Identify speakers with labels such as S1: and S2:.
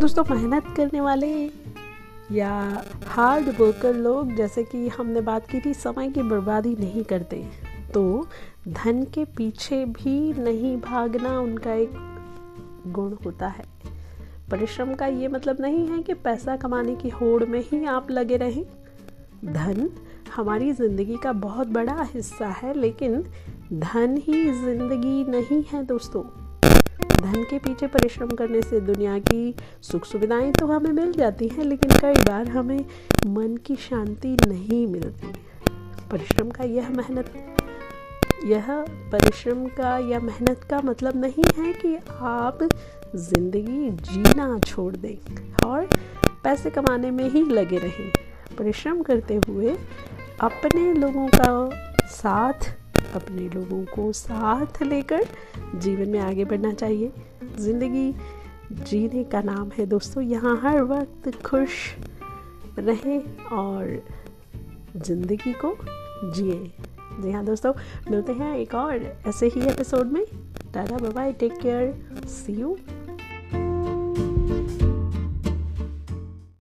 S1: दोस्तों, मेहनत करने वाले या हार्ड वर्कर लोग, जैसे कि हमने बात की थी, समय की बर्बादी नहीं करते। तो धन के पीछे भी नहीं भागना उनका एक गुण होता है। परिश्रम का ये मतलब नहीं है कि पैसा कमाने की होड़ में ही आप लगे रहें। धन हमारी ज़िंदगी का बहुत बड़ा हिस्सा है, लेकिन धन ही ज़िंदगी नहीं है, दोस्तों। धन के पीछे परिश्रम करने से दुनिया की सुख सुविधाएँ तो हमें मिल जाती हैं, लेकिन कई बार हमें मन की शांति नहीं मिलती। परिश्रम का यह मेहनत, यह परिश्रम का, या मेहनत का मतलब नहीं है कि आप ज़िंदगी जीना छोड़ दें और पैसे कमाने में ही लगे रहें। परिश्रम करते हुए अपने लोगों का साथ अपने लोगों को साथ लेकर जीवन में आगे बढ़ना चाहिए। ज़िंदगी जीने का नाम है दोस्तों। यहाँ हर वक्त खुश रहें और ज़िंदगी को जिए। जी हाँ दोस्तों, मिलते हैं एक और ऐसे ही एपिसोड में। Tata bye take care see you